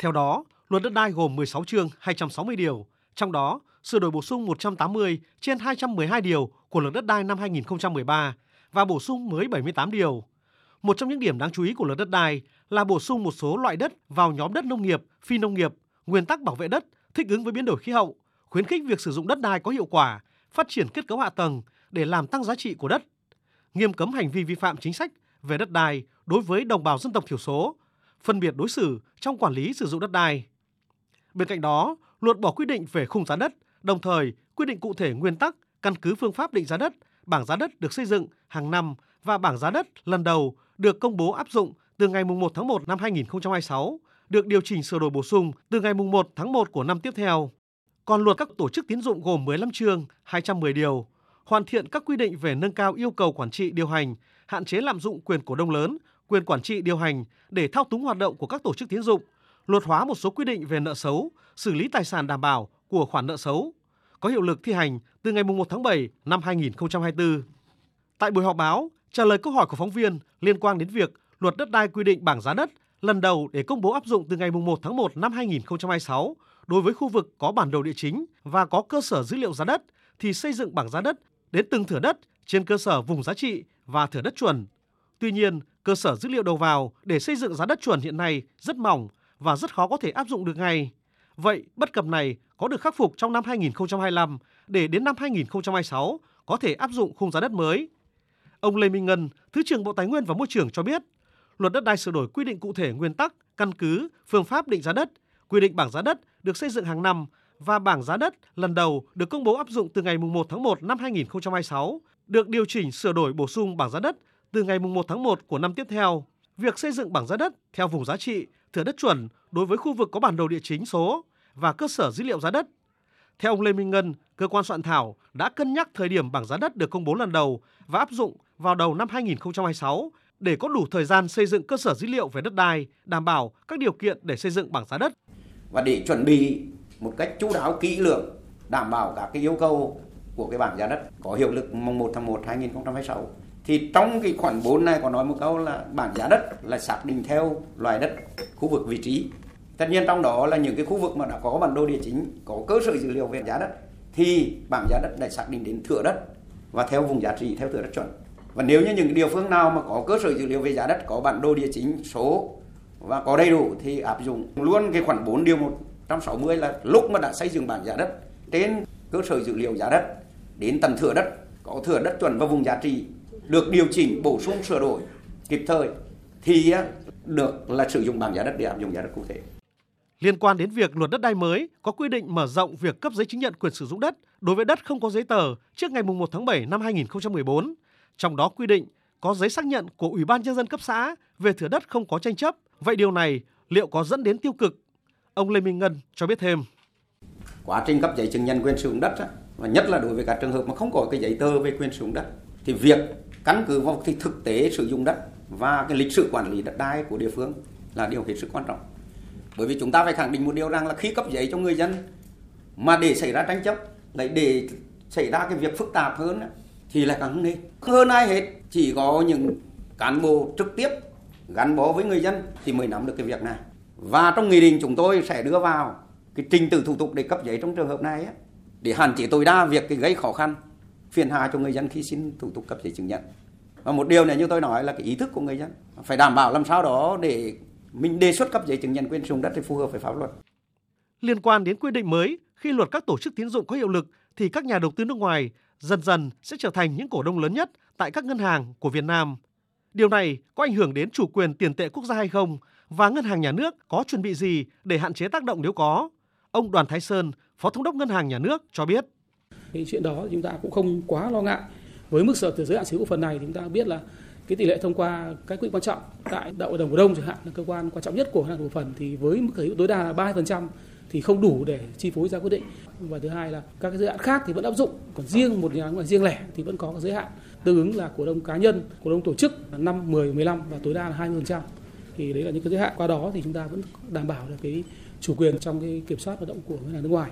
Theo đó, luật đất đai gồm 16 chương 260 điều, trong đó sửa đổi bổ sung 180 trên 212 điều của luật đất đai năm 2013 và bổ sung mới 78 điều. Một trong những điểm đáng chú ý của luật đất đai là bổ sung một số loại đất vào nhóm đất nông nghiệp, phi nông nghiệp, nguyên tắc bảo vệ đất, thích ứng với biến đổi khí hậu, khuyến khích việc sử dụng đất đai có hiệu quả, phát triển kết cấu hạ tầng để làm tăng giá trị của đất, nghiêm cấm hành vi vi phạm chính sách về đất đai đối với đồng bào dân tộc thiểu số, phân biệt đối xử trong quản lý sử dụng đất đai. Bên cạnh đó, luật bỏ quy định về khung giá đất, đồng thời quy định cụ thể nguyên tắc, căn cứ phương pháp định giá đất, bảng giá đất được xây dựng hàng năm và bảng giá đất lần đầu được công bố áp dụng từ ngày 1 tháng 1 năm 2026, được điều chỉnh sửa đổi bổ sung từ ngày 1 tháng 1 của năm tiếp theo. Còn luật các tổ chức tín dụng gồm 15 chương, 210 điều, hoàn thiện các quy định về nâng cao yêu cầu quản trị điều hành, hạn chế lạm dụng quyền cổ đông lớn, quyền quản trị điều hành để thao túng hoạt động của các tổ chức tín dụng, luật hóa một số quy định về nợ xấu, xử lý tài sản đảm bảo của khoản nợ xấu, có hiệu lực thi hành từ ngày 1 tháng 7 năm 2024. Tại buổi họp báo, trả lời câu hỏi của phóng viên liên quan đến việc luật đất đai quy định bảng giá đất lần đầu để công bố áp dụng từ ngày 1 tháng 1 năm 2026 đối với khu vực có bản đồ địa chính và có cơ sở dữ liệu giá đất thì xây dựng bảng giá đất đến từng thửa đất trên cơ sở vùng giá trị và thửa đất chuẩn. Tuy nhiên, cơ sở dữ liệu đầu vào để xây dựng giá đất chuẩn hiện nay rất mỏng và rất khó có thể áp dụng được ngay. Vậy bất cập này có được khắc phục trong năm 2025 để đến năm 2026 có thể áp dụng khung giá đất mới. Ông Lê Minh Ngân, Thứ trưởng Bộ Tài nguyên và Môi trường cho biết, luật đất đai sửa đổi quy định cụ thể nguyên tắc, căn cứ, phương pháp định giá đất, quy định bảng giá đất được xây dựng hàng năm và bảng giá đất lần đầu được công bố áp dụng từ ngày 1 tháng 1 năm 2026, được điều chỉnh sửa đổi bổ sung bảng giá đất từ ngày 1 tháng 1 của năm tiếp theo. Việc xây dựng bảng giá đất theo vùng giá trị, thửa đất chuẩn đối với khu vực có bản đồ địa chính số và cơ sở dữ liệu giá đất. Theo ông Lê Minh Ngân, cơ quan soạn thảo đã cân nhắc thời điểm bảng giá đất được công bố lần đầu và áp dụng vào đầu năm 2026 để có đủ thời gian xây dựng cơ sở dữ liệu về đất đai, đảm bảo các điều kiện để xây dựng bảng giá đất. Và để chuẩn bị một cách chú đáo kỹ lưỡng, đảm bảo các cái yêu cầu của cái bảng giá đất có hiệu lực mùng 1 tháng 1 2026 thì trong cái khoản 4 này có nói một câu là bảng giá đất là xác định theo loại đất, khu vực vị trí. Tất nhiên trong đó là những cái khu vực mà đã có bản đồ địa chính, có cơ sở dữ liệu về giá đất thì bảng giá đất đã xác định đến thửa đất và theo vùng giá trị theo thửa đất chuẩn. Và nếu như những địa phương nào mà có cơ sở dữ liệu về giá đất, có bản đồ địa chính số và có đầy đủ thì áp dụng luôn cái khoản 4 điều 160 là lúc mà đã xây dựng bảng giá đất trên cơ sở dữ liệu giá đất đến tầng thửa đất có thửa đất chuẩn và vùng giá trị được điều chỉnh bổ sung sửa đổi kịp thời thì được là sử dụng bảng giá đất để áp dụng giá đất cụ thể. Liên quan đến việc luật đất đai mới có quy định mở rộng việc cấp giấy chứng nhận quyền sử dụng đất đối với đất không có giấy tờ trước ngày 1 tháng 7 năm 2014, trong đó quy định có giấy xác nhận của Ủy ban nhân dân cấp xã về thửa đất không có tranh chấp. Vậy điều này liệu có dẫn đến tiêu cực? Ông Lê Minh Ngân cho biết thêm. Quá trình cấp giấy chứng nhận quyền sử dụng đất và nhất là đối với các trường hợp mà không có cái giấy tờ về quyền sử dụng đất thì việc căn cứ vào cái thực tế sử dụng đất và cái lịch sử quản lý đất đai của địa phương là điều hết sức quan trọng. Bởi vì chúng ta phải khẳng định một điều rằng là khi cấp giấy cho người dân mà để xảy ra tranh chấp, lại để xảy ra cái việc phức tạp hơn thì lại càng nên hơn ai hết, chỉ có những cán bộ trực tiếp gắn bó với người dân thì mới nắm được cái việc này và trong nghị định chúng tôi sẽ đưa vào cái trình tự thủ tục để cấp giấy trong trường hợp này để hạn chế tối đa việc cái gây khó khăn phiền hà cho người dân khi xin thủ tục cấp giấy chứng nhận và một điều này như tôi nói là cái ý thức của người dân phải đảm bảo làm sao đó để mình đề xuất cấp giấy chứng nhận quyền sử dụng đất thì phù hợp với pháp luật. Liên quan đến quy định mới, khi luật các tổ chức tín dụng có hiệu lực thì các nhà đầu tư nước ngoài dần dần sẽ trở thành những cổ đông lớn nhất tại các ngân hàng của Việt Nam. Điều này có ảnh hưởng đến chủ quyền tiền tệ quốc gia hay không và ngân hàng nhà nước có chuẩn bị gì để hạn chế tác động nếu có? Ông Đoàn Thái Sơn, Phó Thống đốc Ngân hàng Nhà nước cho biết. Cái chuyện đó, chúng ta cũng không quá lo ngại. Với mức sở từ giới hạn sở hữu phần này thì chúng ta biết là cái tỷ lệ thông qua các quyết quan trọng tại đại hội đồng cổ đông chẳng hạn là cơ quan quan trọng nhất của ngân hàng cổ phần, thì với mức sở hữu tối đa là 3% thì không đủ để chi phối ra quyết định. Và thứ hai là các cái giới hạn khác thì vẫn áp dụng, còn riêng một nhà riêng lẻ thì vẫn có cái giới hạn. Tương ứng là cổ đông cá nhân, cổ đông tổ chức là năm 10 15 và tối đa là 20% thì đấy là những cái giới hạn. Qua đó thì chúng ta vẫn đảm bảo được cái chủ quyền trong cái kiểm soát hoạt động của ngân hàng nước ngoài.